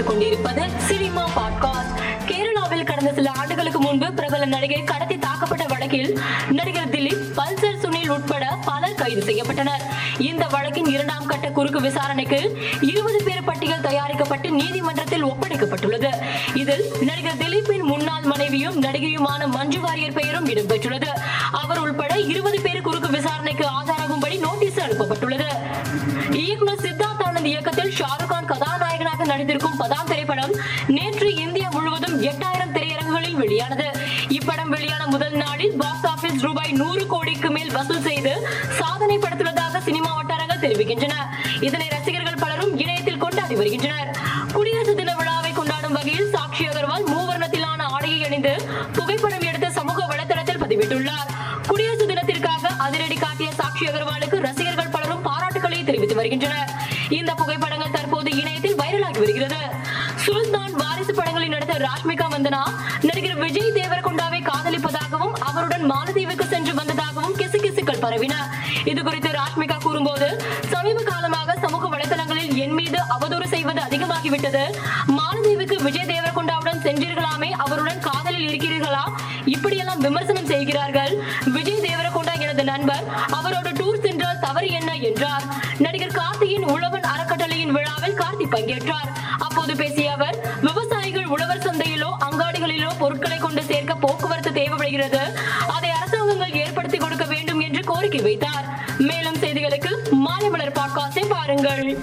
கேட்டுக் கொண்டிருப்பது cinema podcast. கேரளாவில் கடந்த சில ஆண்டுகளுக்கு முன்பு பிரபல நடிகை கடத்தி தாக்கப்பட்ட வழக்கில் நடிகர் திலீப் பல்சர் சுனில் உட்பட பலர் கைது செய்யப்பட்டனர். இந்த வழக்கின் இரண்டாம் கட்ட குறுக்கு விசாரணைக்கு இருபது பேர் பட்டியல் தயாரிக்கப்பட்டு நீதிமன்றத்தில் ஒப்படைக்கப்பட்டுள்ளது. இதில் நடிகர் திலீப்பின் முன்னாள் மனைவியும் நடிகையுமான மஞ்சு வாரியர் பெயரும் இடம்பெற்றுள்ளது. அவர் உட்பட இருபது பேர் குறுக்கு விசாரணைக்கு ஆஜராகும்படி நோட்டீஸ் அனுப்பப்பட்டுள்ளது. இயக்குனர் சித்தார்த் ஆனந்த் இயக்கத்தில் ஷாருக் கான் கதாநாயகன் கதாநாயகனாக நடித்திருக்கும் பதாம் திரைப்படம் நேற்று இந்தியா முழுவதும் எட்டாயிரம் திரையரங்குகளில் வெளியானது. இப்படம் வெளியான முதல் நாளில் பாக்ஸ் ஆபீஸ் ரூபாய் நூறு கோடிக்கு மேல் வசூல் செய்து சாதனை படுத்துள்ளதாக சினிமா வட்டாரங்கள் தெரிவிக்கின்றன. இதனை ரசிகர்கள் பலரும் இணையத்தில் கொண்டாடி வருகின்றனர் குடியரசு தின விழாவை கொண்டாடும் வகையில் சாக்ஷி அகர்வால் மூவர்ணத்திலான ஆடையை அணிந்து புகைப்படம் எடுத்து சமூக வலைதளத்தில் பதிவிட்டுள்ளார். குடியரசு தினத்திற்காக அதிரடி காட்டிய சாக்ஷி அகர்வாலுக்கு ரசிகர்கள் பலரும் பாராட்டுகளை தெரிவித்து வருகின்றனர். இந்த புகைப்படங்கள் தற்போது இணையத்தில் வைரலாகி வருகிறது. சுல்தான் வாரிசு படங்களில் நடித்த ராஷ்மிகா வந்தனா நடிகர் விஜய் தேவரகொண்டாவை காதலிப்பதாகவும் அவருடன் மாலத்தீவுக்கு சென்று வந்ததாகவும் கிசுகிசுக்கள் பரவின. இது குறித்து ராஷ்மிகா கூறும்போது சமீப காலமாக சமூக வலைதளங்களில் என் மீது அவதூறு செய்வது அதிகமாகிவிட்டது. மாலத்தீவுக்கு விஜய் தேவரகுண்டாவுடன் சென்றீர்களாமே அவருடன் காதலில் இருக்கிறீர்களா? இப்படியெல்லாம் விமர்சனம் செய்கிறார்கள். விஜய் தேவரகுண்டா எனது நண்பர் அவரோட டூர் சென்றால் தவறு என்ன என்றார். நடிகர் கார்த்தியின் உழவன் அறக்கட்டளையின் விழாவில் கார்த்தி பங்கேற்றார். அப்போது பேசிய அவர் விவசாயிகள் உழவர் சந்தையிலோ அங்காடிகளிலோ பொருட்களை கொண்டு சேர்க்க போக்குவரத்து தேவைப்படுகிறது. அதை அரசாங்கங்கள் ஏற்படுத்தி கொடுக்க வேண்டும் என்று கோரிக்கை வைத்தார். மேலும் செய்திகளுக்கு மாலை மலர் பாட்காஸ்டை பாருங்கள்.